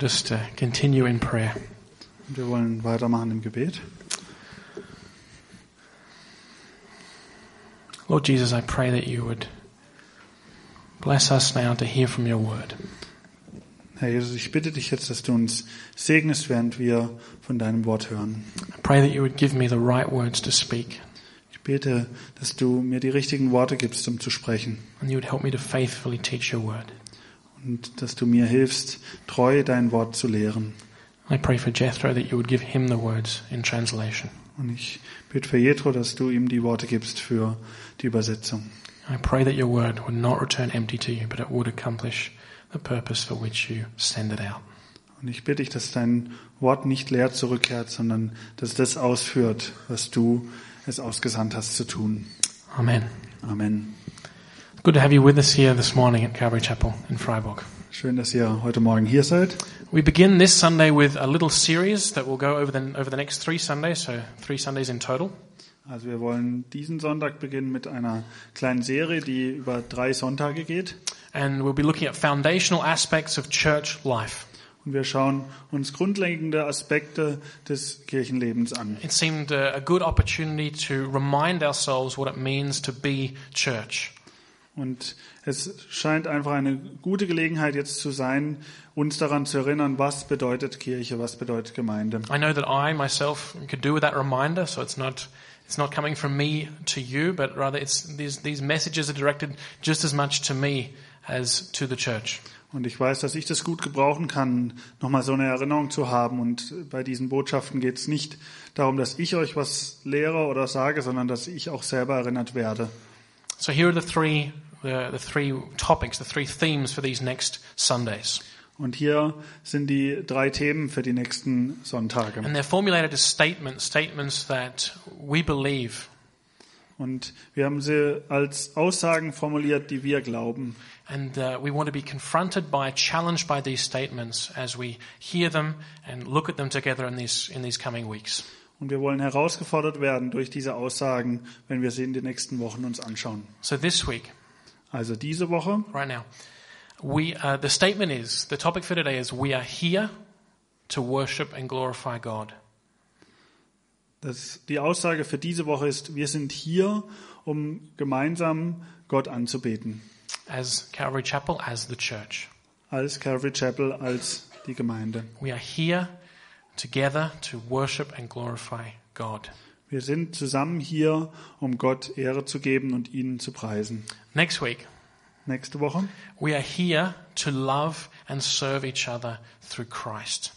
We'll just uh, continue in prayer. Wir wollen weitermachen im Gebet. Lord Jesus, I pray that you would bless us now to hear from your word. Herr Jesus, ich bitte dich jetzt, dass du uns segnest, während wir von deinem Wort hören. I pray that you would give me the right words to speak Ich bete, dass du mir die richtigen Worte gibst, um zu sprechen. and you would help me to faithfully teach your word. Und dass du mir hilfst, treu dein Wort zu lehren. I pray for Jethro that you would give him the words in translation. Und ich bitte für Jethro, dass du ihm die Worte gibst für die Übersetzung. I pray that your word would not return empty to you, but it would accomplish the purpose for which you send it out. Und ich bitte dich, dass dein Wort nicht leer zurückkehrt, sondern dass das ausführt, was du es ausgesandt hast zu tun. Amen. Amen. Good to have you with us here this morning at Calvary Chapel in Freiburg. Schön, dass ihr heute Morgen hier seid. We begin this Sunday with a little series that will go over the, over the next three Sundays, so three Sundays in total. Also wir wollen diesen Sonntag beginnen mit einer kleinen Serie, die über drei Sonntage geht. And we'll be looking at foundational aspects of church life. Und wir schauen uns grundlegende Aspekte des Kirchenlebens an. It seemed a, a good opportunity to remind ourselves what it means to be church. Und es scheint einfach eine gute Gelegenheit jetzt zu sein, uns daran zu erinnern, was bedeutet Kirche, was bedeutet Gemeinde. I know that I myself could do with that reminder, so it's not it's not coming from me to you, but rather it's these these messages are directed just as much to me as to the church. Und ich weiß, dass ich das gut gebrauchen kann, nochmal so eine Erinnerung zu haben. Und bei diesen Botschaften geht es nicht darum, dass ich euch was lehre oder sage, sondern dass ich auch selber erinnert werde. So here are the three the, the three topics, the three themes for these next Sundays. Und hier sind die drei Themen für die nächsten Sonntage. And they're formulated as statements, statements that we believe Und wir haben sie als Aussagen formuliert, die wir glauben. And uh, we want to be confronted by, challenged by these statements as we hear them and look at them together in these, in these coming weeks. Und wir wollen herausgefordert werden durch diese Aussagen, wenn wir sie in den nächsten Wochen uns anschauen. So this week, Also diese Woche, right now, we, uh, the statement is, the topic for today is, we are here to worship and glorify God. das, die Aussage für diese Woche ist, wir sind hier, um gemeinsam Gott anzubeten. As Calvary Chapel, as the church. Als Calvary Chapel, als die Gemeinde. We are here together to worship and glorify God. Wir sind zusammen hier, um Gott Ehre zu geben und ihn zu preisen. Next week, Nächste Woche, we are here to love and serve each other through Christ.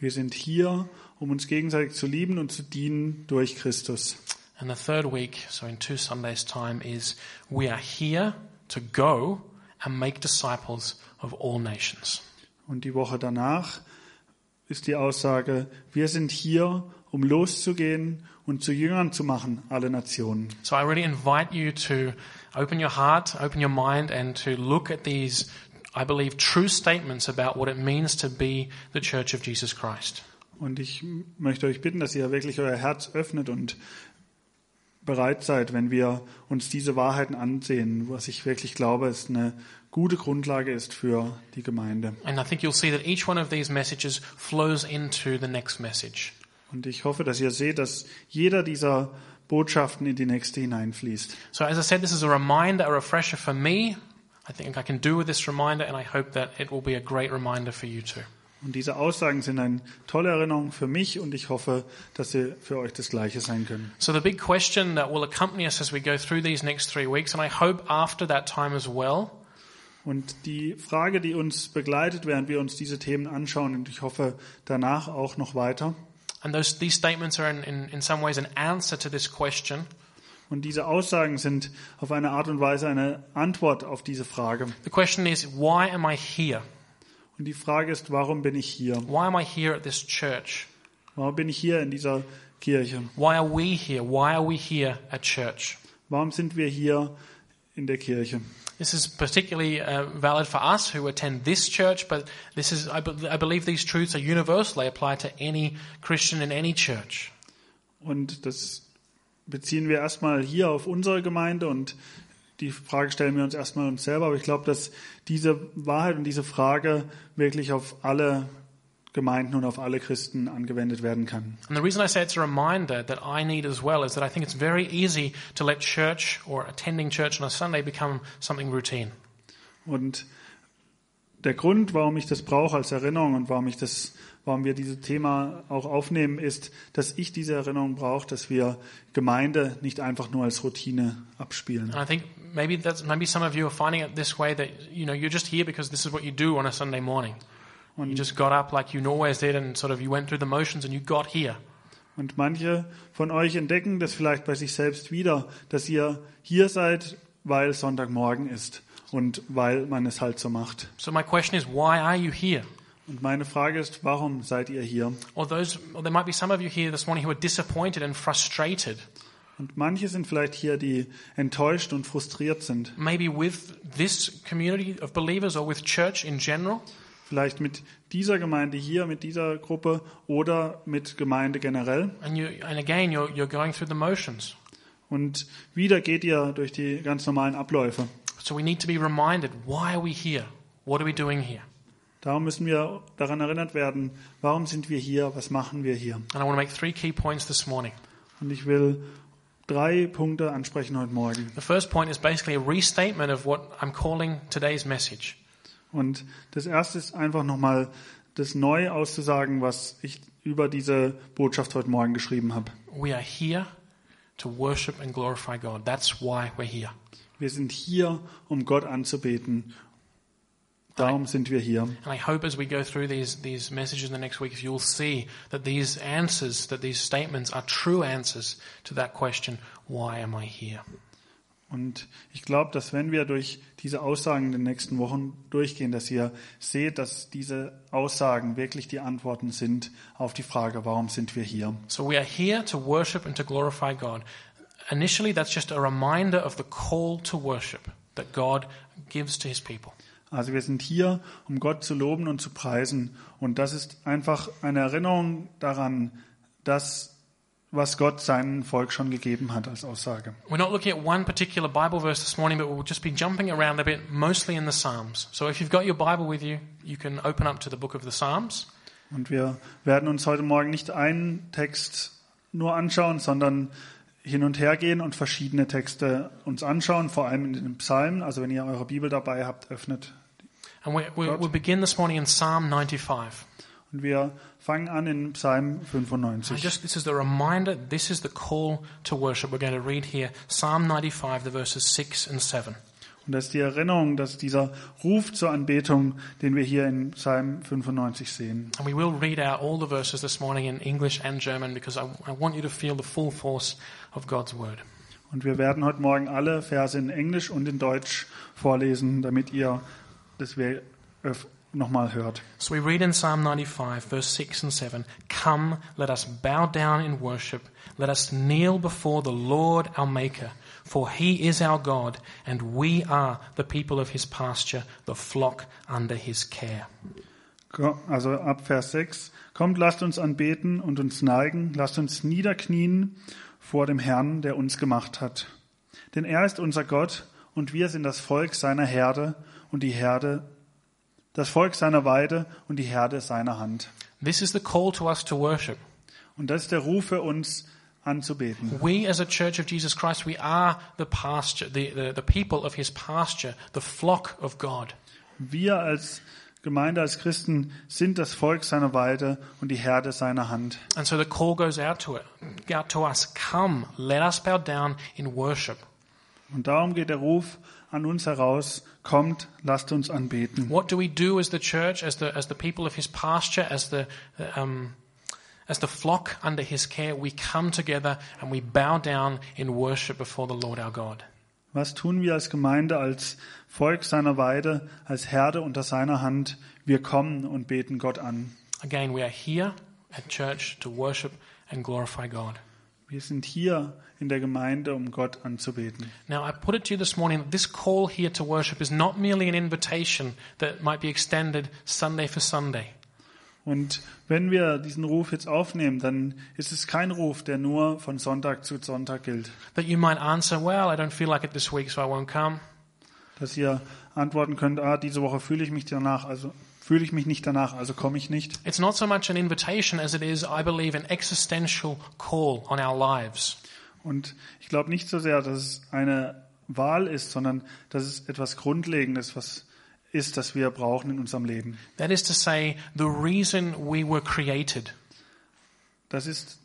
wir sind hier, um uns gegenseitig zu lieben und zu dienen durch Christus. And the third week, so in two Sundays' time, is we are here to go and make disciples of all nations. Und die Woche danach ist die Aussage, wir sind hier, um loszugehen und zu Jüngern zu machen, alle Nationen. So I really invite you to open your heart, open your mind, and to look at these, I believe, true statements about what it means to be the Church of Jesus Christ. Und ich möchte euch bitten, dass ihr wirklich euer Herz öffnet und bereit seid, wenn wir uns diese Wahrheiten ansehen, was ich wirklich glaube, ist eine gute Grundlage ist für die Gemeinde. And I think you'll see that each one of these messages flows into the next message. Und ich hoffe, dass ihr seht, dass jeder dieser Botschaften in die nächste hineinfließt. So as I said, this is a reminder, a refresher for me. I think I can do with this reminder, and I hope that it will be a great reminder for you too. Und diese Aussagen sind eine tolle Erinnerung für mich und ich hoffe, dass sie für euch das Gleiche sein können. So the big question that will accompany us as we go through these next three weeks, and I hope after that time as well, Und die Frage, die uns begleitet, während wir uns diese Themen anschauen, und ich hoffe danach auch noch weiter, and those these statements are in, in, in some ways an answer to this question. und diese Aussagen sind auf eine Art und Weise eine Antwort auf diese Frage. The question is, why am I here? Und die Frage ist, warum bin ich hier? Why am I here at this church? Warum bin ich hier in dieser Kirche? Why are we here? Why are we here at church? Warum sind wir hier in der Kirche? This is particularly uh, valid for us who attend this church, but this is, I, be- I believe these truths are universal. They apply to any Christian in any church. Und das beziehen wir erstmal hier auf unsere Gemeinde und die Frage stellen wir uns erstmal uns selber. Aber ich glaube, dass diese Wahrheit und diese Frage wirklich auf alle Gemeinden und auf alle Christen angewendet werden kann. And the reason I say it's a reminder that I need as well is that I think it's very easy to let church or attending church on a Sunday become something routine. Und der Grund, warum ich das brauche als Erinnerung und warum ich das, warum wir dieses Thema auch aufnehmen, ist, dass ich diese Erinnerung brauche, dass wir Gemeinde nicht einfach nur als Routine abspielen. And I think maybe that's maybe some of you are finding it this way that you know you're just here because this is what you do on a Sunday morning. You just got up like you always did and sort of you went through the motions and you got here. Und manche von euch entdecken das vielleicht bei sich selbst wieder, dass ihr hier seid, weil Sonntagmorgen ist und weil man es halt so macht. So my question is why are you here? Und meine Frage ist, warum seid ihr hier? Or those or there might be some of you here this morning who are disappointed and frustrated Und manche sind vielleicht hier, die enttäuscht und frustriert sind. maybe with this community of believers or with church in general. Vielleicht mit dieser Gemeinde hier, mit dieser Gruppe oder mit Gemeinde generell. And you, and again, you're, you're going through the motions. Und wieder geht ihr durch die ganz normalen Abläufe. So we need to be reminded, why are we here? What are we doing here? Darum müssen wir daran erinnert werden, warum sind wir hier, was machen wir hier. And I want to make three key points this morning. Und ich will drei Punkte ansprechen heute Morgen. The first point is basically a restatement of what I'm calling today's message. Und das erste ist einfach nochmal das neu auszusagen, was ich über diese Botschaft heute Morgen geschrieben habe. We are here to worship and glorify God. That's why we're here. Wir sind hier, um Gott anzubeten. Darum sind wir hier. And I hope as we go through these, these messages in the next week, you'll see that these answers, that these statements are true answers to that question, why am I here? Und ich glaube, dass wenn wir durch diese Aussagen in den nächsten Wochen durchgehen, dass ihr seht, dass diese Aussagen wirklich die Antworten sind auf die Frage, warum sind wir hier? So we are here to worship and to glorify God. Initially, that's just a reminder of the call to worship that God gives to his people. Also wir sind hier, um Gott zu loben und zu preisen. Und das ist einfach eine Erinnerung daran, dass was Gott seinem Volk schon gegeben hat als Aussage. We're not looking at one particular Bible verse this morning, but we'll just be jumping around a bit, mostly in the Psalms. So if you've got your Bible with you, you can open up to the book of the Psalms. Und wir werden uns heute Morgen nicht einen Text nur anschauen, sondern hin und her gehen und verschiedene Texte uns anschauen, vor allem in den Psalmen. Also wenn ihr eure Bibel dabei habt, öffnet. And we, we, we'll begin this morning in Psalm 95. Und wir fangen an in Psalm And 95. just this is the reminder, this is the call to worship. We're going to read here Psalm 95, the verses 6 and 7. Und das ist die Erinnerung, dass dieser Ruf zur Anbetung, den wir hier in Psalm 95 sehen. And we will read out all the verses this morning in English and German because I, I want you to feel the full force of God's word. Und wir werden heute Morgen alle Verse in Englisch und in Deutsch vorlesen, damit ihr das we- öf- nochmal hört. So we read in Psalm 95, verse 6 and 7 Come, let us bow down in worship. Let us kneel before the Lord our Maker. For he is our God, and we are the people of his pasture, the flock under his care. Also ab Vers 6. Kommt, lasst uns anbeten und uns neigen, lasst uns niederknien vor dem Herrn, der uns gemacht hat. Denn er ist unser Gott und wir sind das Volk seiner Herde und die Herde, das Volk seiner Weide und die Herde seiner Hand. This is the call to us to worship. Und das ist der Ruf für uns anzubeten. We as a church of Jesus Christ, we are the pasture, the, the, the people of his pasture, the flock of God. Wir als Gemeinde, als Christen sind das Volk seiner Weide und die Herde seiner Hand. And so the call goes out to it, out to us. Come, let us bow down in worship. Und darum geht der Ruf an uns heraus, kommt, lasst uns anbeten. What do we do as the church, as the as the people of His pasture, as the um, as the flock under His care? We come together and we bow down in worship before the Lord our God. Was tun wir als Gemeinde, als Volk seiner Weide, als Herde unter seiner Hand? Wir kommen und beten Gott an. Again, we are here at church to worship and glorify God. Wir sind hier in der Gemeinde, um Gott anzubeten. Now, I put it to you this morning that this call here to worship is not merely an invitation that might be extended Sunday for Sunday. Und wenn wir diesen Ruf jetzt aufnehmen, dann ist es kein Ruf, der nur von Sonntag zu Sonntag gilt. That you might answer, well, I don't feel like it this week, so I won't come. Dass ihr antworten könnt, ah, diese Woche fühle ich mich danach, also fühle ich mich nicht danach, also komme ich nicht. It's not so much an invitation as it is, I believe, an existential call on our lives. Und ich glaube nicht so sehr, dass es eine Wahl ist, sondern dass es etwas Grundlegendes, was ist, das wir brauchen in unserem Leben. That is to say, the reason we were created Das ist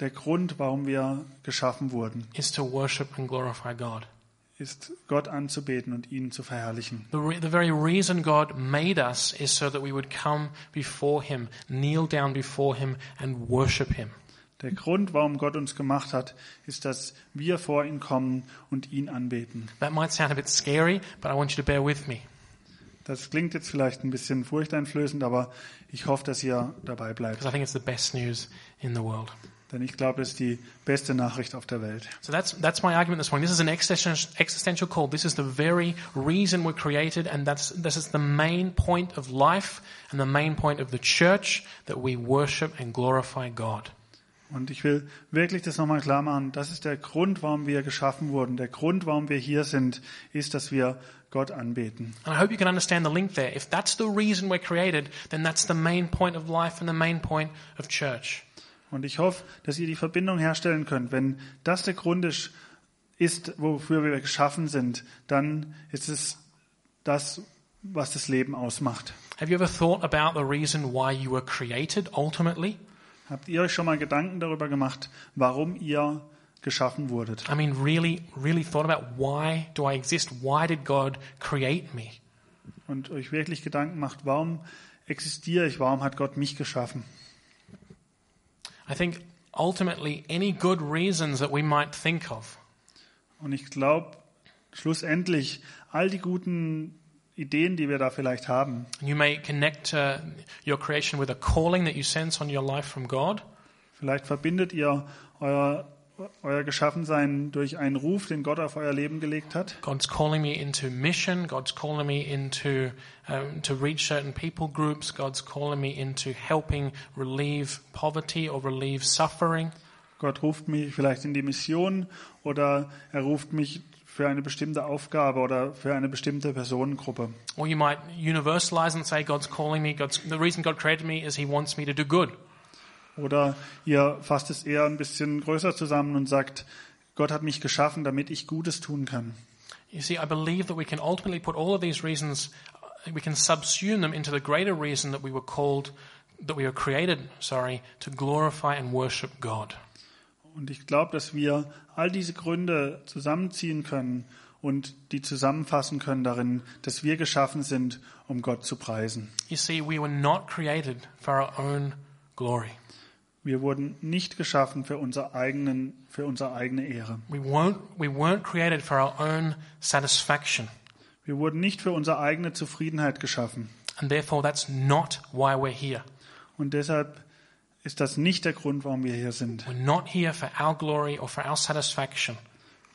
der Grund, warum wir geschaffen wurden, is to worship and glorify God. Ist Gott anzubeten und ihn zu verherrlichen. The, re- the very reason God made us is so that we would come before Him, kneel down before Him, and worship Him. Der Grund, warum Gott uns gemacht hat, ist, dass wir vor ihn kommen und ihn anbeten. That might sound a bit scary, but I want you to bear with me. Das klingt jetzt vielleicht ein bisschen furchteinflößend, aber ich hoffe, dass ihr dabei bleibt. because I think it's the best news in the world. Denn ich glaube, das ist die beste Nachricht auf der Welt. So that's, that's my argument this morning. This is an existential, existential call. This is the very reason we're created, and that's, this is the main point of life and the main point of the church that we worship and glorify God. Und ich will wirklich das nochmal klar machen. Das ist der Grund, warum wir geschaffen wurden. Der Grund, warum wir hier sind, ist, dass wir Gott anbeten. And I hope you can understand the link there. If that's the reason we're created, then that's the main point of life and the main point of church. Und ich hoffe, dass ihr die Verbindung herstellen könnt. Wenn das der Grund ist, ist, wofür wir geschaffen sind, dann ist es das, was das Leben ausmacht. Have you ever thought about the reason why you were created ultimately? Habt ihr euch schon mal Gedanken darüber gemacht, warum ihr geschaffen wurdet? I mean, really, really thought about why do I exist? Why did God create me? Und euch wirklich Gedanken macht, warum existiere ich? Warum hat Gott mich geschaffen? I think ultimately any good reasons that we might think of Und ich glaube, schlussendlich, all die guten Ideen, die wir da vielleicht haben, you may connect uh, your creation with a calling that you sense on your life from God. vielleicht verbindet ihr euer, euer Geschaffensein durch einen Ruf, den Gott auf euer Leben gelegt hat. God's calling me into mission. God's calling me into um, to reach certain people groups. God's calling me into helping relieve poverty or relieve suffering. Gott ruft mich vielleicht in die Mission oder er ruft mich für eine bestimmte Aufgabe oder für eine bestimmte Personengruppe. Or you might universalize and say God's calling me. God's the reason God created me is He wants me to do good. Oder ihr fasst es eher ein bisschen größer zusammen und sagt, Gott hat mich geschaffen, damit ich Gutes tun kann. You see, I believe that we can ultimately put all of these reasons, uh, we can subsume them into the greater reason that we were called, that we were created, sorry, to glorify and worship God. Und ich glaube, dass wir all diese Gründe zusammenziehen können und die zusammenfassen können darin, dass wir geschaffen sind, um Gott zu preisen. You see, we were not created for our own glory. Wir wurden nicht geschaffen für, unser eigenen, für unsere eigene Ehre. We weren't, we weren't created for our own satisfaction. Wir wurden nicht für unsere eigene Zufriedenheit geschaffen. And therefore, that's not why we're here. Und deshalb ist das nicht der Grund, warum wir hier sind. We're not here for our glory or for our satisfaction.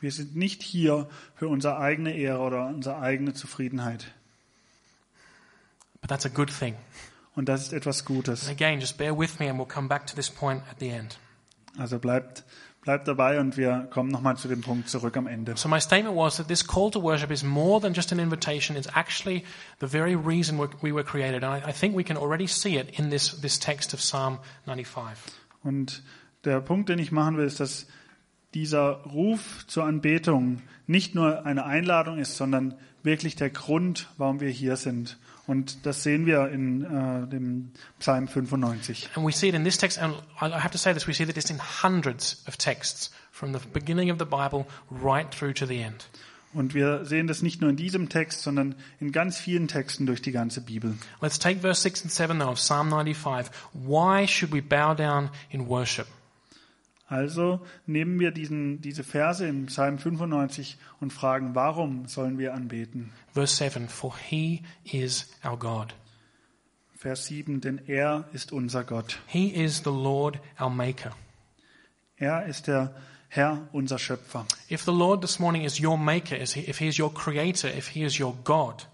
Wir sind nicht hier für unsere eigene Ehre oder unsere eigene Zufriedenheit. But that's a good thing. Und das ist etwas Gutes. And again, just bear with me and we'll come back to this point at the end. Also bleibt, bleibt dabei und wir kommen nochmal zu dem Punkt zurück am Ende. So my statement was that this call to worship is more than just an invitation. It's actually the very reason we we were created. And I, I think we can already see it in this, this text of Psalm 95. Und der Punkt, den ich machen will, ist, dass dieser Ruf zur Anbetung nicht nur eine Einladung ist, sondern wirklich der Grund, warum wir hier sind. Und das sehen wir in äh, dem Psalm 95. And we see it in this text, and I have to say this, we see that it's in hundreds of texts from the beginning of the Bible right through to the end. Und wir sehen das nicht nur in diesem Text, sondern in ganz vielen Texten durch die ganze Bibel. Let's take verse 6 and 7 now of Psalm 95. Why should we bow down in worship? Also nehmen wir diesen, diese Verse im Psalm 95 und fragen, warum sollen wir anbeten? Verse 7 For he is our God. Vers 7, denn er ist unser Gott. He is the Lord our Maker. Er ist der Herr, unser Schöpfer. If the Lord this morning is your Maker, is he, if he is your Creator, if he is your God,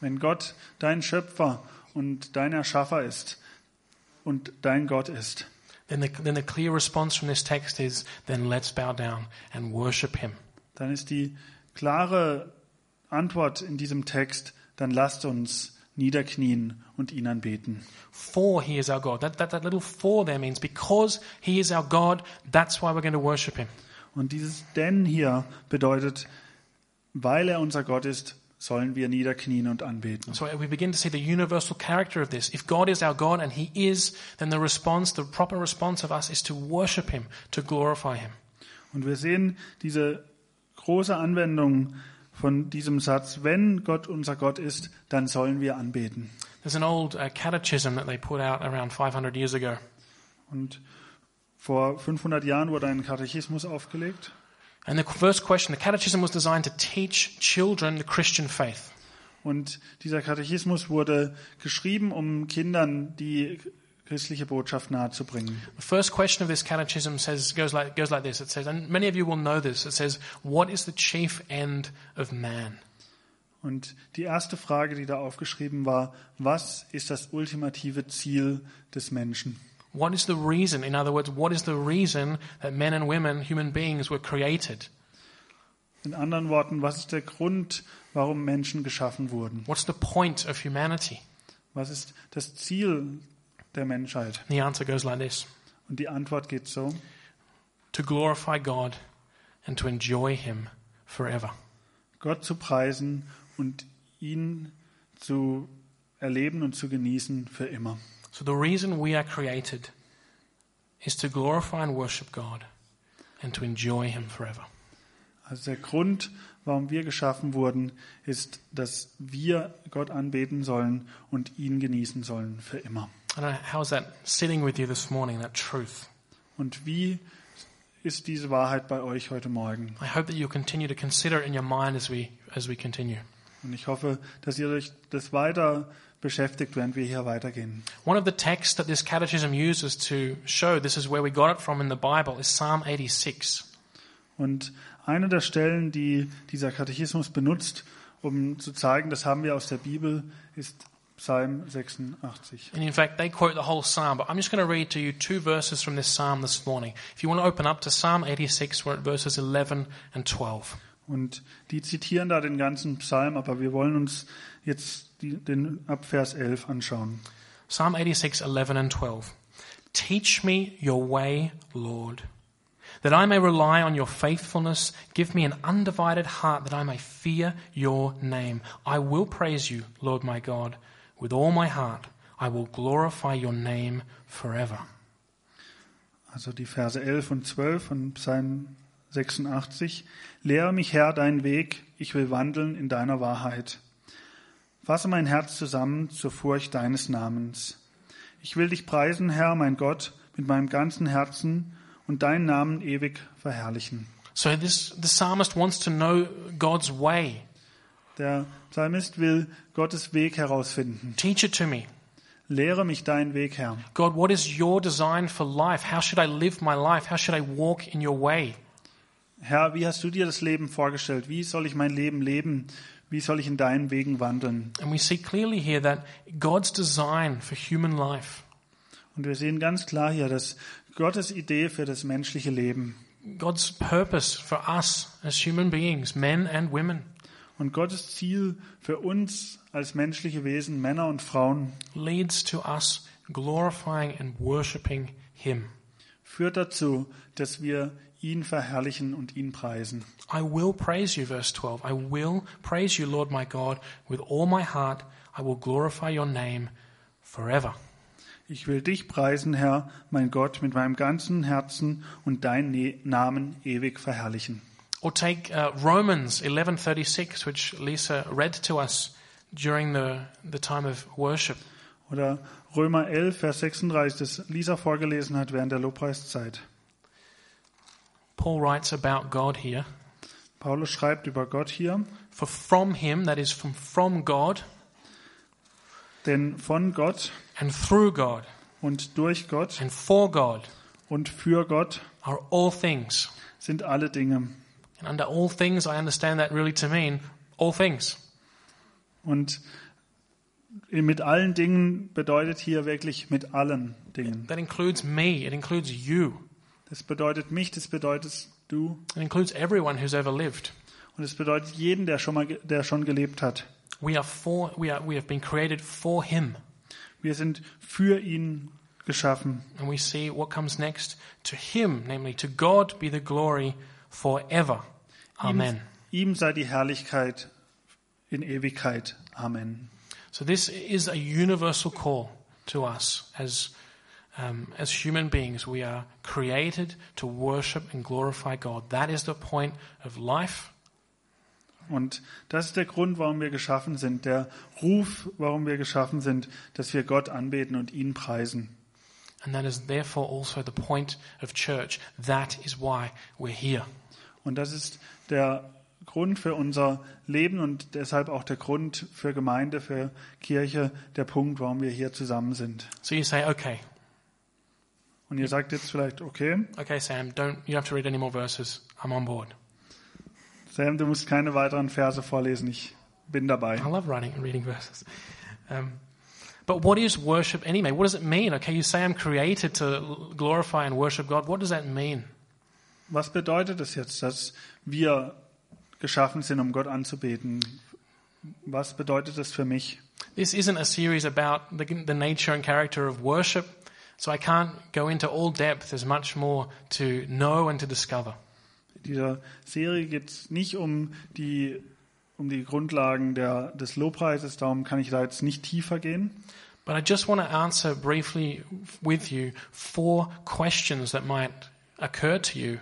Wenn Gott dein Schöpfer und dein Erschaffer ist und dein Gott ist, then the, then the clear response from this text is then let's bow down and worship him. dann ist die klare Antwort in diesem Text, dann lasst uns niederknien und ihn anbeten. For he is our God. That, that, that little for there means because he is our God, that's why we're going to worship him. Und dieses denn hier bedeutet, weil er unser Gott ist, sollen wir niederknien und anbeten. So we begin to see the universal character of this. If God is our God and he is, then the response, the proper response of us is to worship him, to glorify him. Und wir sehen diese große Anwendung von diesem Satz, wenn Gott unser Gott ist, dann sollen wir anbeten. There's an old uh, catechism that they put out around 500 years ago. Und vor 500 Jahren wurde ein Katechismus aufgelegt. And the first question, the catechism was designed to teach children the Christian faith. Und dieser Katechismus wurde geschrieben, um Kindern die christliche Botschaft nahezubringen. The first question of this catechism says goes like goes like this. It says, and many of you will know this. It says, "What is the chief end of man?" Und die erste Frage, die da aufgeschrieben war, was ist das ultimative Ziel des Menschen? What is the reason? In other words, what is the reason that men and women, human beings, were created? In anderen Worten, was ist der Grund, warum Menschen geschaffen wurden? What's the point of humanity? Was ist das Ziel der Menschheit? The answer goes like this: Und die Antwort geht so, to glorify God and to enjoy Him forever. Gott zu preisen und ihn zu erleben und zu genießen für immer. So the reason we are created is to glorify and worship God and to enjoy Him forever. Also der Grund, warum wir geschaffen wurden, ist, dass wir Gott anbeten sollen und ihn genießen sollen für immer. I don't know how's that sitting with you this morning, that truth. Und wie ist diese Wahrheit bei euch heute Morgen? I hope that you'll continue to consider it in your mind as we as we continue. Und ich hoffe, dass ihr euch das weiter beschäftigt, während wir hier weitergehen. One of the texts that this catechism uses to show this is where we got it from in the Bible is Psalm 86. Und eine der Stellen, die dieser Katechismus benutzt, um zu zeigen, das haben wir aus der Bibel, ist Psalm 86. And in fact, they quote the whole psalm, but I'm just going to read to you two verses from this psalm this morning. If you want to open up to Psalm 86, we're at verses 11 and 12. Und die zitieren da den ganzen Psalm, aber wir wollen uns jetzt die, den ab Vers 11 anschauen. Psalm 86, 11 and 12. Teach me your way, Lord, that I may rely on your faithfulness. Give me an undivided heart that I may fear your name. I will praise you, Lord my God, with all my heart. I will glorify your name forever. Also die Verse 11 und 12 von Psalm 86. Lehre mich, Herr, deinen Weg, ich will wandeln in deiner Wahrheit. Fasse mein Herz zusammen zur Furcht deines Namens. Ich will dich preisen, Herr, mein Gott, mit meinem ganzen Herzen und deinen Namen ewig verherrlichen. So this, the psalmist wants to know God's way. Der Psalmist will Gottes Weg herausfinden. Teach it to me. Lehre mich deinen Weg, Herr. God, what is your design for life? How should I live my life? How should I walk in your way? Herr, wie hast du dir das Leben vorgestellt? Wie soll ich mein Leben leben? Wie soll ich in deinen Wegen wandeln? And we see clearly here that God's design for human life, Und wir sehen ganz klar hier, dass Gottes Idee für das menschliche Leben God's purpose for us as human beings, men and women, und Gottes Ziel für uns als menschliche Wesen, Männer und Frauen, leads to us glorifying and worshiping Him. führt dazu, dass wir ihn verherrlichen und ihn preisen. I will praise you, verse 12. I will praise you, Lord my God, with all my heart. I will glorify your name forever. Ich will dich preisen, Herr, mein Gott, mit meinem ganzen Herzen und deinen Ne- Namen ewig verherrlichen. Or take uh, Romans 11:36, which Lisa read to us during the, the time of worship. Oder Römer 11, Vers 36, das Lisa vorgelesen hat während der Lobpreiszeit. Paul writes about God here. Paulus schreibt über Gott hier, For from him, that is from, from God denn von Gott and through God und durch Gott and for God und für Gott are all things. sind alle Dinge. And under all things, I understand that really to mean all things. Und mit allen Dingen bedeutet hier wirklich mit allen Dingen. That includes me, it includes you, Das bedeutet mich, das bedeutet du it includes everyone who's ever lived. und es bedeutet jeden, der schon mal, der schon gelebt hat. We are for, we are, we have been created for Him. Wir sind für ihn geschaffen. And we see what comes next to Him, namely to God be the glory forever. Amen. Ihm, ihm sei die Herrlichkeit in Ewigkeit. Amen. So this is a universal call to us as um, as human beings. We are created to worship and glorify God. That is the point of life. Und das ist der Grund, warum wir geschaffen sind, der Ruf, warum wir geschaffen sind, dass wir Gott anbeten und ihn preisen. And that is therefore also the point of church. That is why we're here. Und das ist der Grund für unser Leben und deshalb auch der Grund für Gemeinde, für Kirche, der Punkt, warum wir hier zusammen sind. So you say, okay, Und ihr sagt jetzt vielleicht, okay, okay, Sam, don't you have to read any more verses. I'm on board. Sam, du musst keine weiteren Verse vorlesen, ich bin dabei. I love writing and reading verses. Um, but what is worship anyway? What does it mean? Okay, you say I'm created to glorify and worship God. What does that mean? Was bedeutet es jetzt, dass wir geschaffen sind, um Gott anzubeten? Was bedeutet es für mich? This isn't a series about the, the nature and character of worship, so I can't go into all depth. There's much more to know and to discover. In dieser Serie geht es nicht um die, um die Grundlagen der, des Lobpreises, darum kann ich da jetzt nicht tiefer gehen. But I just want to answer briefly with you four questions that might occur to you.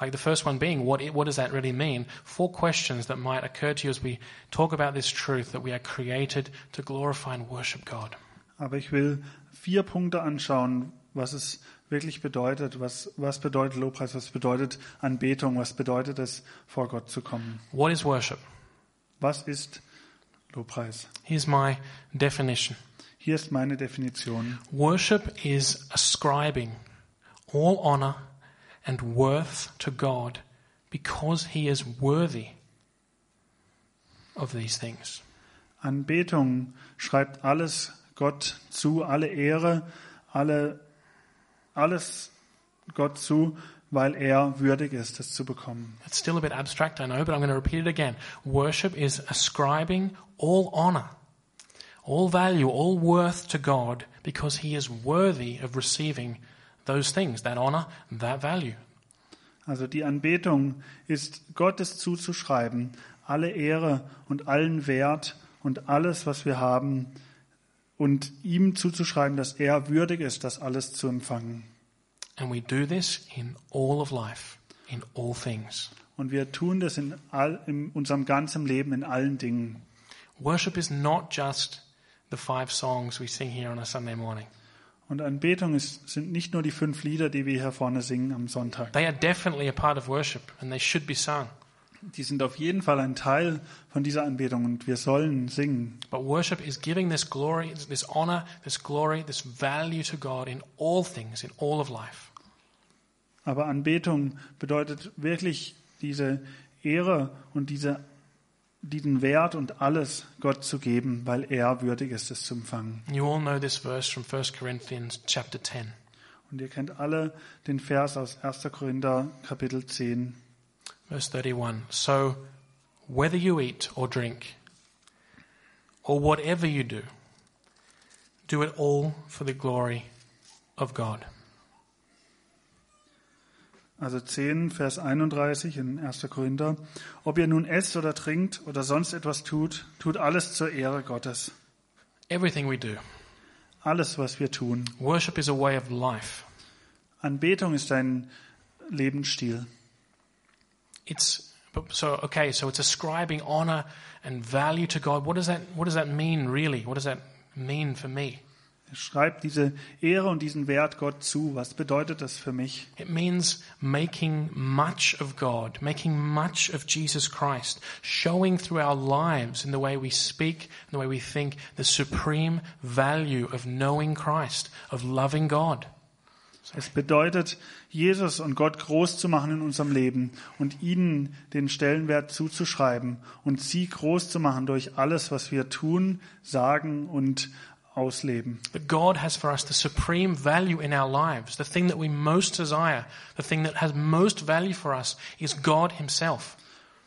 Like the first one being, what, what does that really mean? Four questions that might occur to you as we talk about this truth that we are created to glorify and worship God. Aber ich will vier Punkte anschauen, was es wirklich bedeutet. Was, was bedeutet Lobpreis? Was bedeutet Anbetung? Was bedeutet es, vor Gott zu kommen? What is worship? Was ist Lobpreis? Here's my definition. Hier ist meine Definition. Worship is ascribing all honor and worth to God because he is worthy of these things. Anbetung schreibt alles Gott zu, alle Ehre, alle, alles Gott zu, weil er würdig ist, es zu bekommen. It's still a bit abstract, I know, but I'm going to repeat it again. Worship is ascribing all honor, all value, all worth to God because he is worthy of receiving those things, that honor, that value. Also die Anbetung ist Gottes zuzuschreiben, alle Ehre und allen Wert und alles, was wir haben, und ihm zuzuschreiben, dass er würdig ist, das alles zu empfangen. And we do this in all of life, in all things. Und wir tun das in, all, in unserem ganzen Leben, in allen Dingen. Worship is not just the five songs we sing here on a Sunday morning. Und Anbetung ist, sind nicht nur die fünf Lieder, die wir hier vorne singen am Sonntag. They are definitely a part of worship and they should be sung. Die sind auf jeden Fall ein Teil von dieser Anbetung und wir sollen singen. But worship is giving this glory, this honor, this glory, this value to God in all things, in all of life. Aber Anbetung bedeutet wirklich diese Ehre und diese, diesen Wert und alles Gott zu geben, weil er würdig ist, es zu empfangen. You all know this verse from 1 Corinthians chapter 10. Und ihr kennt alle den Vers aus 1. Korinther Kapitel 10. Verse 31. So, whether you eat or drink, or whatever you do, do it all for the glory of God. Also 10, Vers 31 in 1. Korinther. Ob ihr nun esst oder trinkt oder sonst etwas tut, tut alles zur Ehre Gottes. Everything we do. Alles, was wir tun. Worship is a way of life. Anbetung ist ein Lebensstil. It's so okay. So it's ascribing honor and value to God. What does that What does that mean really? What does that mean for me? Schreibt diese Ehre und diesen Wert Gott zu. Was bedeutet das für mich? It means making much of God, making much of Jesus Christ, showing through our lives in the way we speak, in the way we think, the supreme value of knowing Christ, of loving God. Es bedeutet, Jesus und Gott groß zu machen in unserem Leben und ihnen den Stellenwert zuzuschreiben und sie groß zu machen durch alles, was wir tun, sagen und ausleben. That God has for us the supreme value in our lives, the thing that we most desire, the thing that has most value for us is God Himself.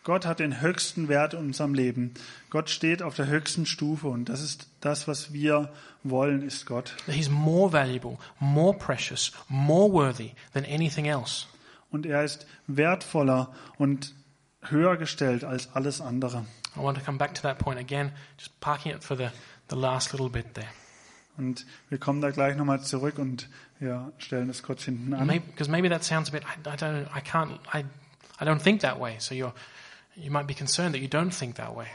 Gott hat den höchsten Wert in unserem Leben. Gott steht auf der höchsten Stufe und das ist das, was wir wollen, ist Gott. He's more valuable, more precious, more worthy than anything else. Und er ist wertvoller und höher gestellt als alles andere. I want to come back to that point again, just parking it for the, the last little bit there. Und wir kommen da gleich nochmal zurück und wir stellen das kurz hinten an. Maybe, because maybe that sounds a bit, I, I don't, I can't, I, I don't think that way. So you're, you might be concerned that you don't think that way.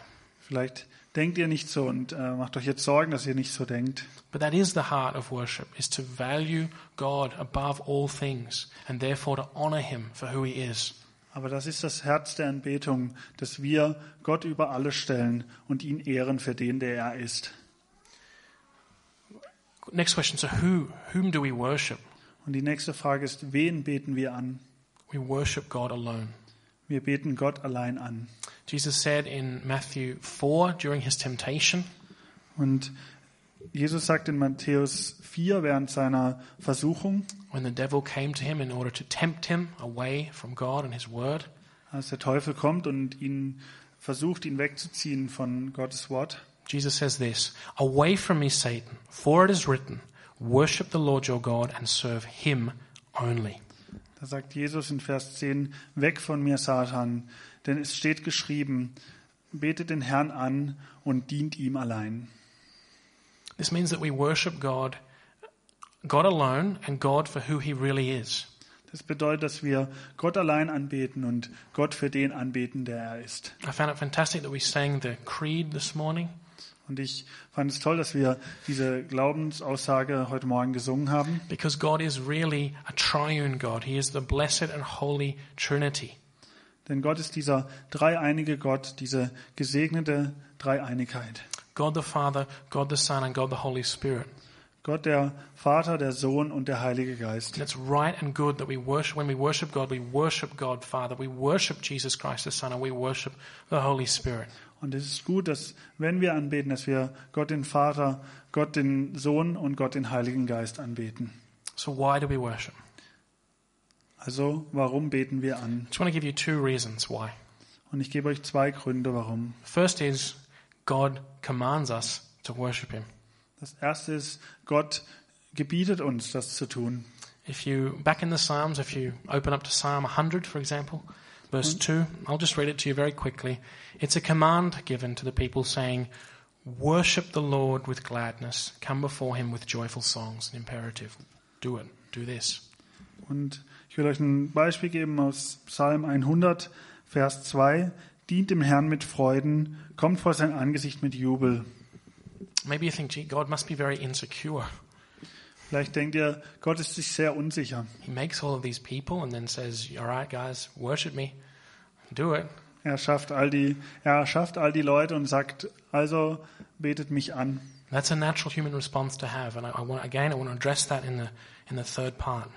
Vielleicht denkt ihr nicht so und äh, macht euch jetzt Sorgen, dass ihr nicht so denkt. But that is the heart of worship, is to value God above all things and therefore to honor Him for who He is. Aber das ist das Herz der Anbetung, dass wir Gott über alles stellen und ihn ehren für den, der er ist. Next question, so who, whom do we worship? Und die nächste Frage ist, wen beten wir an? We worship God alone. Wir beten Gott allein an. Jesus said in Matthew 4 during his temptation, Und Jesus sagt in Matthäus 4 während seiner Versuchung, when the devil came to him in order to tempt him away from God and his word, als der Teufel kommt und ihn versucht, ihn wegzuziehen von Gottes Wort. Jesus says this Away from me, Satan, for it is written, Worship the Lord your God and serve him only. Da sagt Jesus in Vers 10, weg von mir, Satan, denn es steht geschrieben, betet den Herrn an und dient ihm allein. This means that we worship God, God alone, and God for who he really is. Das bedeutet, dass wir Gott allein anbeten und Gott für den anbeten, der er ist. I found it fantastic that we sang the Creed this morning. Und ich fand es toll, dass wir diese Glaubensaussage heute Morgen gesungen haben, Because God is really a triune God. He is the blessed and holy Trinity. denn Gott ist dieser dreieinige Gott, diese gesegnete Dreieinigkeit. God the Father, God the Son, and God the Holy Spirit. Gott der Vater, der Sohn und der Heilige Geist. It's right and good that we worship, when we worship God, we worship God Father, we worship Jesus Christ the Son, and we worship the Holy Spirit. Und es ist gut, dass wenn wir anbeten, dass wir Gott den Vater, Gott den Sohn und Gott den Heiligen Geist anbeten. So why do we worship? Also warum beten wir an? I just want to give you two reasons why. Und ich gebe euch zwei Gründe, warum. First is God commands us to worship Him. Das erste ist, Gott gebietet uns, das zu tun. If you, back in the Psalms, if you open up to Psalm 100, for example, verse hmm? 2, I'll just read it to you very quickly. It's a command given to the people saying, Worship the Lord with gladness, come before Him with joyful songs. An imperative. Do it. Do this. Und ich will euch ein Beispiel geben aus Psalm 100, Vers 2. Dient dem Herrn mit Freuden, kommt vor sein Angesicht mit Jubel. Maybe you think, gee, God must be very insecure. Vielleicht denkt ihr, Gott ist sich sehr unsicher. He makes all of these people and then says, All right, guys, worship me. Do it. Er schafft all die, er schafft all die Leute und sagt, also betet mich an. That's a natural human response to have. And I, I want, again, I want to address that in the, in the third part.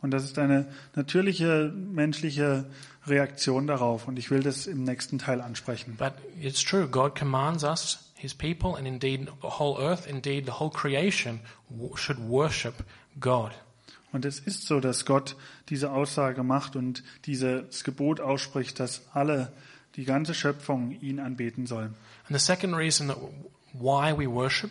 Und das ist eine natürliche menschliche Reaktion darauf. Und ich will das im nächsten Teil ansprechen. But it's true. God commands us, His people, and indeed the whole earth, indeed the whole creation, should worship God. Und es ist so, dass Gott diese Aussage macht und dieses Gebot ausspricht, dass alle, die ganze Schöpfung ihn anbeten sollen. And the second reason that why we worship,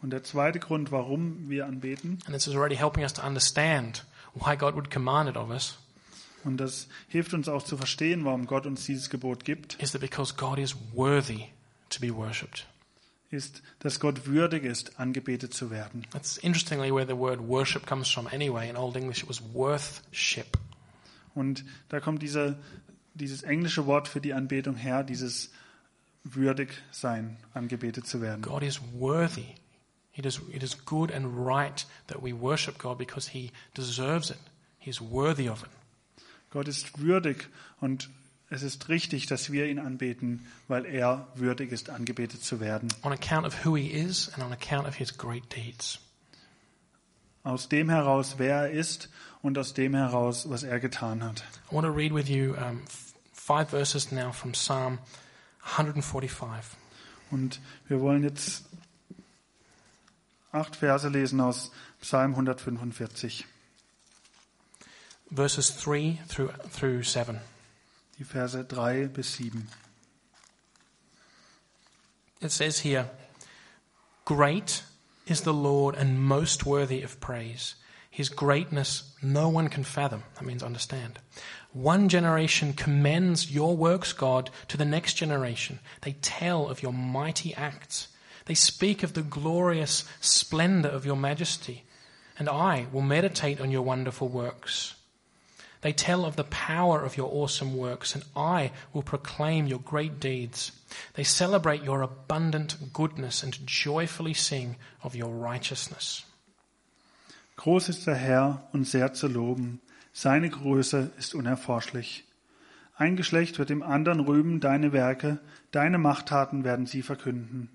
Und der zweite Grund, warum wir anbeten, and this is already helping us to understand why God would command it of us, und das hilft uns auch zu verstehen, warum Gott uns dieses Gebot gibt, is that because God is worthy to be worshipped. Ist, dass Gott würdig ist, angebetet zu werden. That's interestingly where the word worship comes from anyway. In Old English, it was worthship. Und da kommt diese, dieses englische Wort für die Anbetung her, dieses würdig sein, angebetet zu werden. God is worthy. It is, it is good and right that we worship God because He deserves it. He's worthy of it. Gott ist würdig und es ist richtig, dass wir ihn anbeten, weil er würdig ist, angebetet zu werden. On account of who He is and on account of His great deeds. Aus dem heraus, wer er ist und aus dem heraus, was er getan hat. I want to read with you um, five verses now from Psalm 145. Und wir wollen jetzt acht Verse lesen aus Psalm 145. verses 3 through, through 7. Die Verse 3 bis 7. It says here, Great is the Lord and most worthy of praise. His greatness no one can fathom. That means understand. One generation commends your works, God, to the next generation. They tell of your mighty acts. They speak of the glorious splendor of your majesty. And I will meditate on your wonderful works. They tell of the power of your awesome works, and I will proclaim your great deeds. They celebrate your abundant goodness and joyfully sing of your righteousness. Groß ist der Herr und sehr zu loben. Seine Größe ist unerforschlich. Ein Geschlecht wird dem anderen rühmen deine Werke, deine Machttaten werden sie verkünden.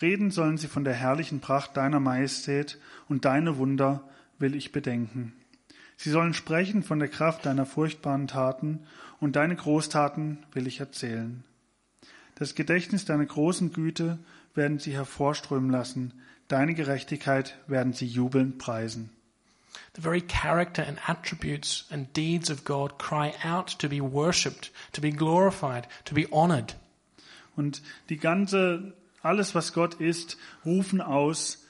Reden sollen sie von der herrlichen Pracht deiner Majestät und deine Wunder will ich bedenken. Sie sollen sprechen von der Kraft deiner furchtbaren Taten und deine Großtaten will ich erzählen. Das Gedächtnis deiner großen Güte werden sie hervorströmen lassen, deine Gerechtigkeit werden sie jubelnd preisen. The very character and attributes and deeds of God cry out to be worshipped, to be glorified, to be honored. Und die ganze, alles was Gott ist, rufen aus,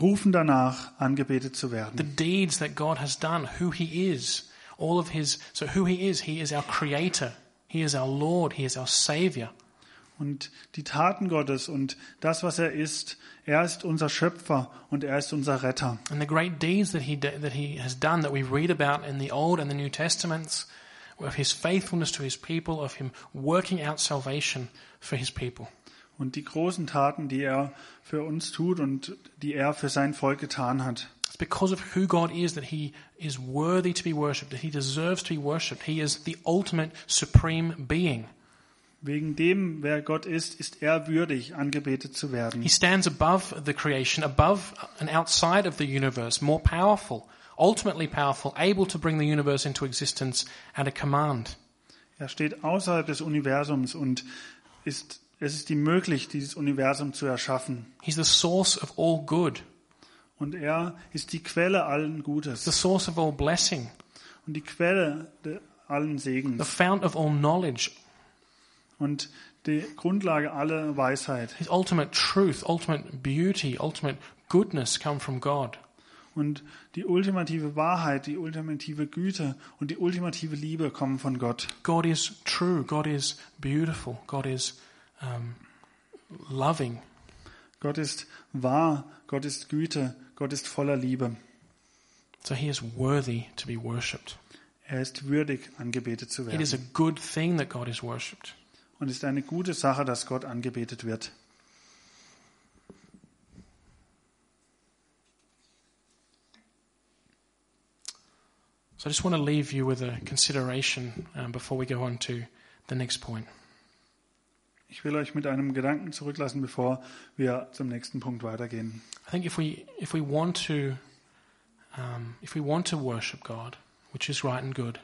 rufen danach, angebetet zu The werden. deeds that God has done, who He is, all of His, so who He is, He is our Creator, He is our Lord, He is our Savior. Und die Taten Gottes und das, was er ist, er ist unser Schöpfer und er ist unser Retter. And the great deeds that he, that he has done that we read about in the Old and the New Testaments, of his faithfulness to his people, of him working out salvation for his people. Und die großen Taten, die er für uns tut und die er für sein Volk getan hat. It's because of who God is that he is worthy to be worshipped, that he deserves to be worshipped. He is the ultimate supreme being. Wegen dem, wer Gott ist, ist er würdig, angebetet zu werden. He stands above the creation, above and outside of the universe, more powerful, ultimately powerful, able to bring the universe into existence at a command. Er steht außerhalb des Universums und ist, es ist ihm möglich, dieses Universum zu erschaffen. He's the source of all good, Und er ist die Quelle allen the Gutes source of all blessing, und die Quelle allen the Segens fount of all knowledge, und die Grundlage aller Weisheit. his ultimate truth, ultimate beauty, ultimate goodness come from God. Und die ultimative Wahrheit, die ultimative Güte und die ultimative Liebe kommen von Gott. God is true, God is beautiful, God is um, loving. Gott ist wahr, Gott ist Güte, Gott ist voller Liebe. So he is worthy to be worshipped. Er ist würdig, angebetet zu werden. It is a good thing that God is worshipped. Und ist eine gute Sache, dass Gott angebetet wird. So I just want to leave you with a consideration um, before we go on to the next point. Ich will euch mit einem Gedanken zurücklassen, bevor wir zum nächsten Punkt weitergehen. I think if we if we want to um, if we want to worship God, which is right and good,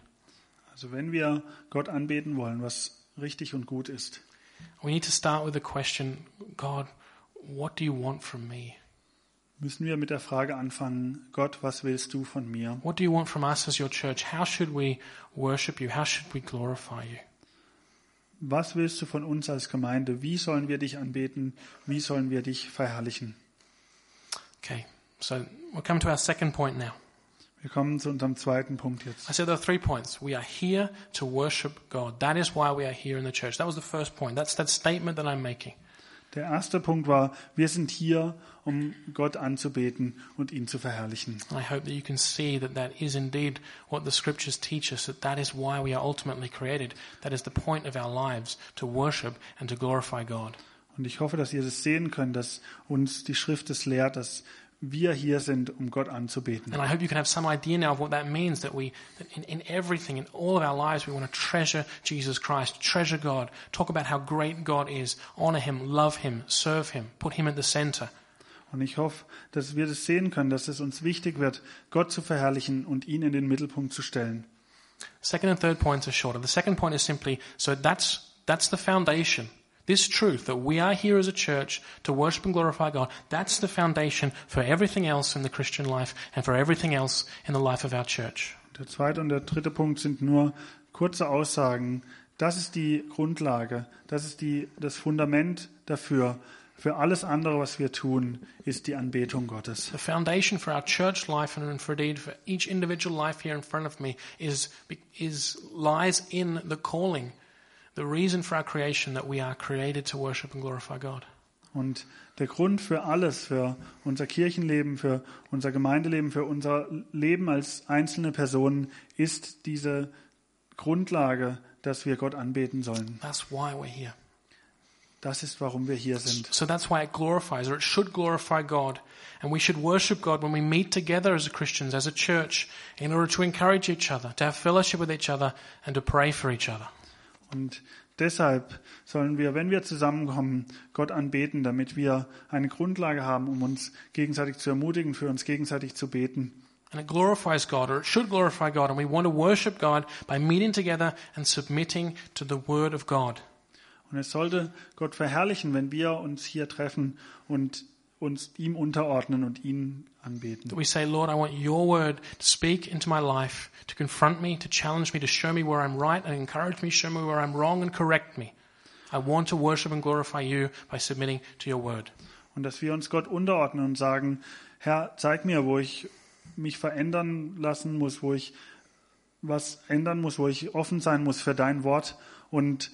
Also wenn wir Gott anbeten wollen, was richtig und gut ist, we need to start with the question, God, what do you want from me? müssen wir mit der Frage anfangen, Gott, was willst du von mir? What do you want from us as your church? How should we worship you? How should we glorify you? Was willst du von uns als Gemeinde? Wie sollen wir dich anbeten? Wie sollen wir dich verherrlichen? Okay, so we'll come to our second point now. Wir kommen zu unserem zweiten Punkt jetzt. I said there are three points. We are here to worship God. That is why we are here in the church. That was the first point. That's that statement that I'm making. Der erste Punkt war, wir sind hier, um Gott anzubeten und ihn zu verherrlichen. I hope that you can see that that is indeed what the scriptures teach us, that that is why we are ultimately created. That is the point of our lives, to worship and to glorify God. Und ich hoffe, dass ihr das sehen könnt, dass uns die Schrift es lehrt, dass wir hier sind, um Gott anzubeten. And I hope you can have some idea now of what that means, that we, that in, in everything, in all of our lives, we want to treasure Jesus Christ, treasure God, talk about how great God is, honor Him, love Him, serve Him, put Him at the center. Und ich hoffe, dass wir das sehen können, dass es uns wichtig wird, Gott zu verherrlichen und ihn in den Mittelpunkt zu stellen. Second and third points are shorter. The second point is simply, so that's, that's the foundation. This truth that we are here as a church to worship and glorify God, that's the foundation for everything else in the Christian life and for everything else in the life of our church. Der zweite und der dritte Punkt sind nur kurze Aussagen. Das ist die Grundlage, das ist die, das Fundament dafür. Für alles andere, was wir tun, ist die Anbetung Gottes. The foundation for our church life and for indeed for each individual life here in front of me is, is lies in the calling, the reason for our creation that we are created to worship and glorify God. Und der Grund für alles, für unser Kirchenleben, für unser Gemeindeleben, für unser Leben als einzelne Personen, ist diese Grundlage, dass wir Gott anbeten sollen. That's why we're here. Das ist, warum wir hier sind. So that's why it glorifies, or it should glorify God. And we should worship God when we meet together as Christians, as a church, in order to encourage each other, to have fellowship with each other, and to pray for each other. Und deshalb sollen wir, wenn wir zusammenkommen, Gott anbeten, damit wir eine Grundlage haben, um uns gegenseitig zu ermutigen, für uns gegenseitig zu beten. And it glorifies God, or it should glorify God, and we want to worship God by meeting together and submitting to the Word of God. Und es sollte Gott verherrlichen, wenn wir uns hier treffen und uns ihm unterordnen und ihn anbeten. That we say, Lord, I want your word to speak into my life, to confront me, to challenge me, to show me where I'm right and encourage me, show me where I'm wrong and correct me. I want to worship and glorify you by submitting to your word. Und dass wir uns Gott unterordnen und sagen, Herr, zeig mir, wo ich mich verändern lassen muss, wo ich was ändern muss, wo ich offen sein muss für dein Wort. Und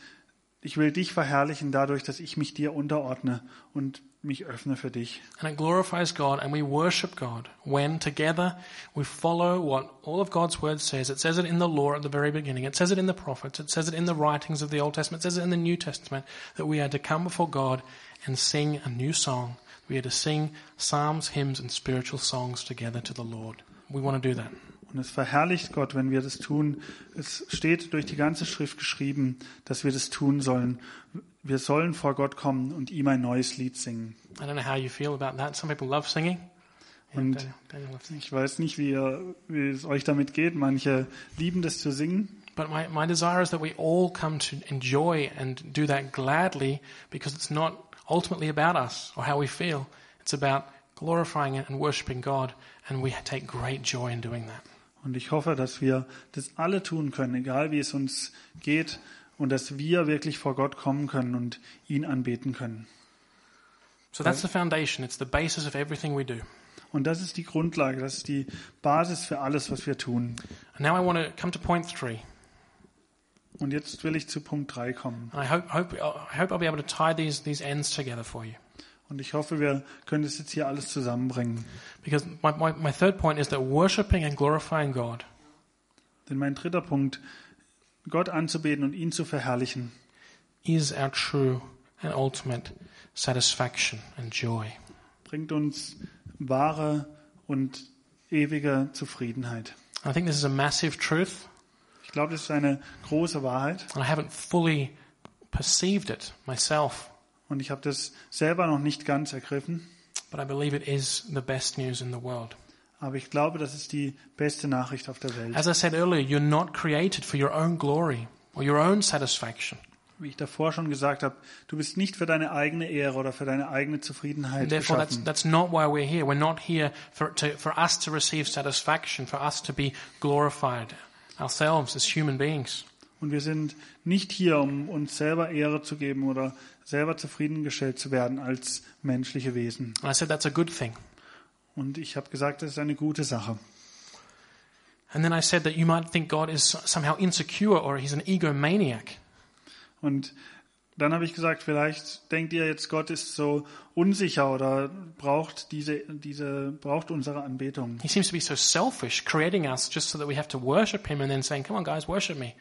ich will dich verherrlichen dadurch, dass ich mich dir unterordne und mich öffne für dich. And it glorifies God and we worship God when together we follow what all of God's word says. It says it in the law at the very beginning. It says it in the prophets. It says it in the writings of the Old Testament. It says it in the New Testament that we are to come before God and sing a new song. We are to sing psalms, hymns and spiritual songs together to the Lord. We want to do that. Und es verherrlicht Gott, wenn wir das tun. Es steht durch die ganze Schrift geschrieben, dass wir das tun sollen. Wir sollen vor Gott kommen und ihm ein neues Lied singen. I don't know how you feel about that. Some people love singing. Und Daniel, Daniel loves singing. ich weiß nicht, wie, ihr, wie es euch damit geht. Manche lieben das zu singen. But my, my desire is that we all come to enjoy and do that gladly because it's not ultimately about us or how we feel. It's about glorifying and worshiping God and we take great joy in doing that. Und ich hoffe, dass wir das alle tun können, egal wie es uns geht, und dass wir wirklich vor Gott kommen können und ihn anbeten können. So that's the foundation. It's the basis of everything we do. Und das ist die Grundlage, das ist die Basis für alles, was wir tun. And now I want to come to point three. Und jetzt will ich zu Punkt 3 kommen. And I hope, hope, I hope I'll be able to tie these, these ends together for you. Und ich hoffe, wir können das jetzt hier alles zusammenbringen. Because my, my, my third point is that worshiping and glorifying God Denn mein dritter Punkt, Gott anzubeten und ihn zu verherrlichen, is our true and ultimate satisfaction and joy. bringt uns wahre und ewige Zufriedenheit. I think this is a massive truth, Ich glaube, das ist eine große Wahrheit. and I haven't fully perceived it myself, Und ich habe das selber noch nicht ganz ergriffen. but I believe it is the best news in the world. Aber ich glaube, das ist die beste Nachricht auf der Welt. As I said earlier, you're not created for your own glory or your own satisfaction. Wie ich davor schon gesagt habe, du bist nicht für deine eigene Ehre oder für deine eigene Zufriedenheit Therefore, that's, geschaffen. that's not why we're here. We're not here for, to, for us to receive satisfaction, for us to be glorified ourselves as human beings. Und wir sind nicht hier, um uns selber Ehre zu geben oder selber zufriedengestellt zu werden als menschliche Wesen. And I said that's a good thing. Und ich habe gesagt, das ist eine gute Sache. And then I said that you might think God is somehow insecure or he's an egomaniac. Und dann habe ich gesagt, vielleicht denkt ihr jetzt, Gott ist so unsicher oder braucht diese, diese, braucht unsere Anbetung. He seems to be so selfish, creating us just so that we have to worship him and then saying, come on guys, worship me.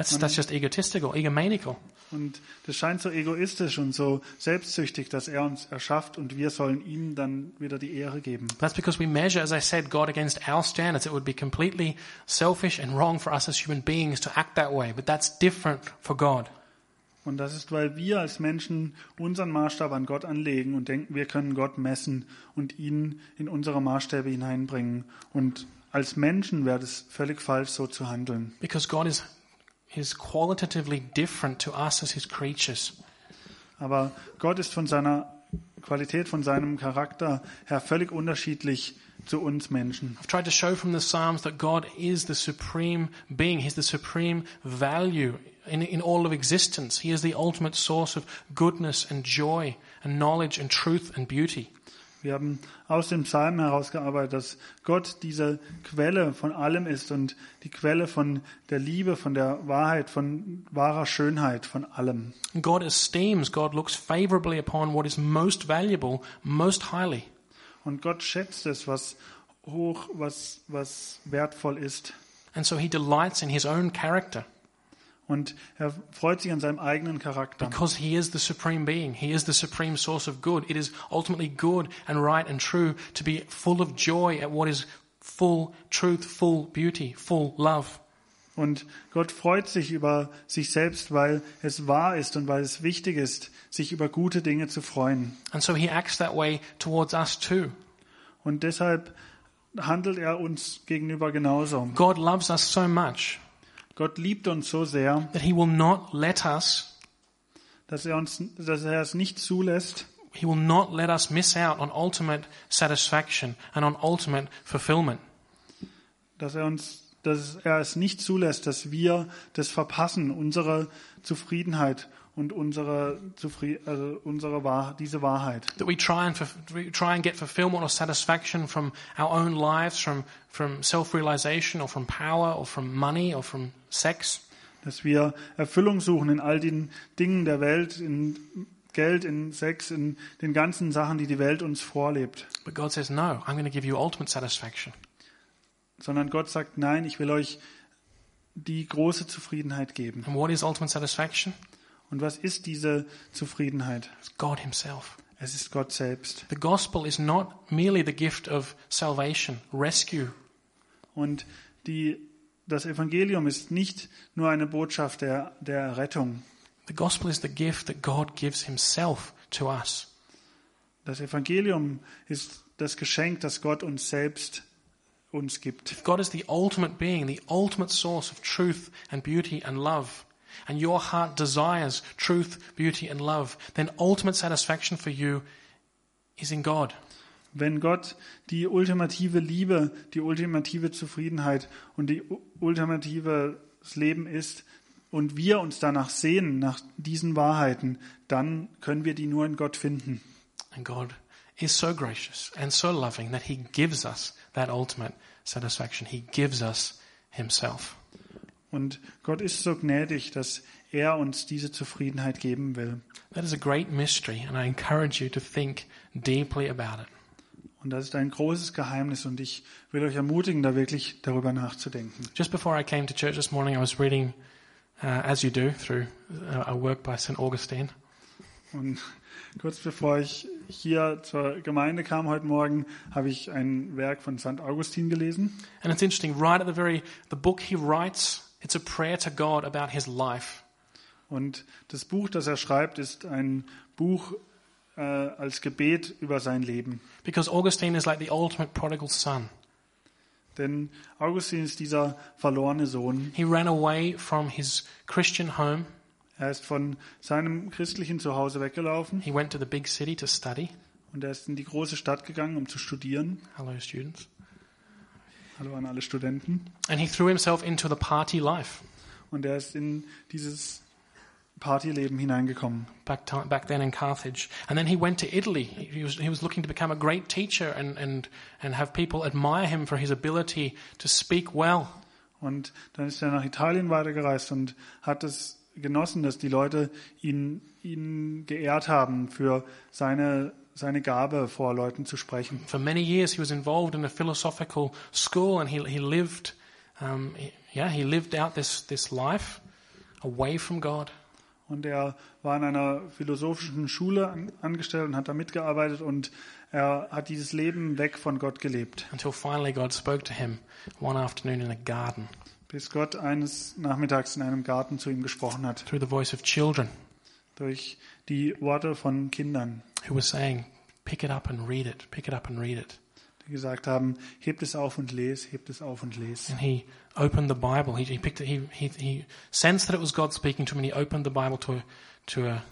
That's, that's just egotistical, egomaniacal. Und das scheint so egoistisch und so selbstsüchtig, dass er uns erschafft und wir sollen ihm dann wieder die Ehre geben. That's because we measure, as I said, God against our standards. It would be completely selfish and wrong for us as human beings to act that way, but that's different for God. Und das ist, weil wir als Menschen unseren Maßstab an Gott anlegen und denken, wir können Gott messen und ihn in unsere Maßstäbe hineinbringen. Und als Menschen wäre es völlig falsch, so zu handeln. Because God is, is qualitatively different to us as his creatures. Aber Gott ist von seiner Qualität, von seinem Charakter her völlig unterschiedlich zu uns Menschen. I've tried to show from the Psalms that God is the supreme being. He's the supreme value in, in all of existence. He is the ultimate source of goodness and joy and knowledge and truth and beauty. Wir haben aus dem Psalm herausgearbeitet, dass Gott diese Quelle von allem ist und die Quelle von der Liebe, von der Wahrheit, von wahrer Schönheit, von allem. God esteems, God looks favorably upon what is most valuable, most highly. Und Gott schätzt es, was hoch, was, was wertvoll ist. And so he delights in his own character Und er freut sich an seinem eigenen Charakter. because he is the supreme being. He is the supreme source of good. It is ultimately good and right and true to be full of joy at what is full truth, full beauty, full love. Und Gott freut sich über sich selbst, weil es wahr ist und weil es wichtig ist, sich über gute Dinge zu freuen. And so he acts that way towards us too. Und deshalb handelt er uns gegenüber genauso. God loves us so much Gott liebt uns so sehr, that he will not let us, dass er uns, dass er es nicht zulässt, he will not let us miss out on ultimate satisfaction and on ultimate fulfillment. dass er uns, dass er es nicht zulässt, dass wir das verpassen, unsere Zufriedenheit und unsere Zufried also unsere Wahr diese Wahrheit. That we try and, we try and get fulfillment or satisfaction from our own lives, from, from self-realization or from power or from money or from sex. Dass wir Erfüllung suchen in all den Dingen der Welt, in Geld, in Sex, in den ganzen Sachen, die die Welt uns vorlebt. But God says, no, I'm going to give you ultimate satisfaction. Sondern Gott sagt, nein, ich will euch die große Zufriedenheit geben. And what is ultimate satisfaction? Und was ist diese Zufriedenheit? It's God himself. Es ist Gott selbst. The gospel is not merely the gift of salvation, rescue, Und die, das Evangelium ist nicht nur eine Botschaft der, der Rettung. The gospel is the gift that God gives himself to us. Das Evangelium ist das Geschenk, das Gott uns selbst uns gibt. If God is the ultimate being, the ultimate source of truth and beauty and love, and your heart desires truth, beauty, and love, then ultimate satisfaction for you is in God. Wenn Gott die ultimative Liebe, die ultimative Zufriedenheit und die ultimative Leben ist und wir uns danach sehen, nach diesen Wahrheiten, dann können wir die nur in Gott finden. And God is so gracious and so loving that He gives us that ultimate satisfaction. He gives us Himself. Und Gott ist so gnädig, dass er uns diese Zufriedenheit geben will. That is a great mystery, and I encourage you to think deeply about it. Und das ist ein großes Geheimnis und ich will euch ermutigen, da wirklich darüber nachzudenken. Just before I came to church this morning, I was reading, uh, as you do, through uh, a work by St. Augustine. Und kurz bevor ich hier zur Gemeinde kam heute Morgen, habe ich ein Werk von St. Augustin gelesen. And it's interesting, right at the very, the book he writes, it's a prayer to God about his life. Und das Buch, das er schreibt, ist ein Buch äh, als Gebet über sein Leben. Because Augustine is like the ultimate prodigal son. Denn Augustin ist dieser verlorene Sohn. He ran away from his Christian home. Er ist von seinem christlichen Zuhause weggelaufen He went to the big city to study. und er ist in die große Stadt gegangen, um zu studieren. Hello, students. Hallo an alle Studenten. And he threw himself into the party life. Und er ist in dieses Partyleben hineingekommen. back, ti back then in Carthage. And then he went to Italy. He he was, he was looking to become a great teacher and, and, and have people admire him for his ability to speak well. Und dann ist er nach Italien weitergereist und hat es genossen, dass die Leute ihn, ihn geehrt haben für seine, seine Gabe, vor Leuten zu sprechen. For many years, he was involved in a philosophical school and he, he lived, um, he- yeah, he lived out this, this life away from God. Und er war in einer philosophischen Schule an, angestellt und hat da mitgearbeitet und er hat dieses Leben weg von Gott gelebt, Until finally God spoke to him one afternoon in a garden. Bis Gott eines Nachmittags in einem Garten zu ihm gesprochen hat, through the voice of children. Durch die Worte von Kindern, who were saying, pick it up and read it, pick it up and read it. die gesagt haben, hebt es auf und les, hebt es auf und les. And he opened the Bible. He, he picked it. He, he, he sensed that it was God speaking to him, and he opened the Bible to to a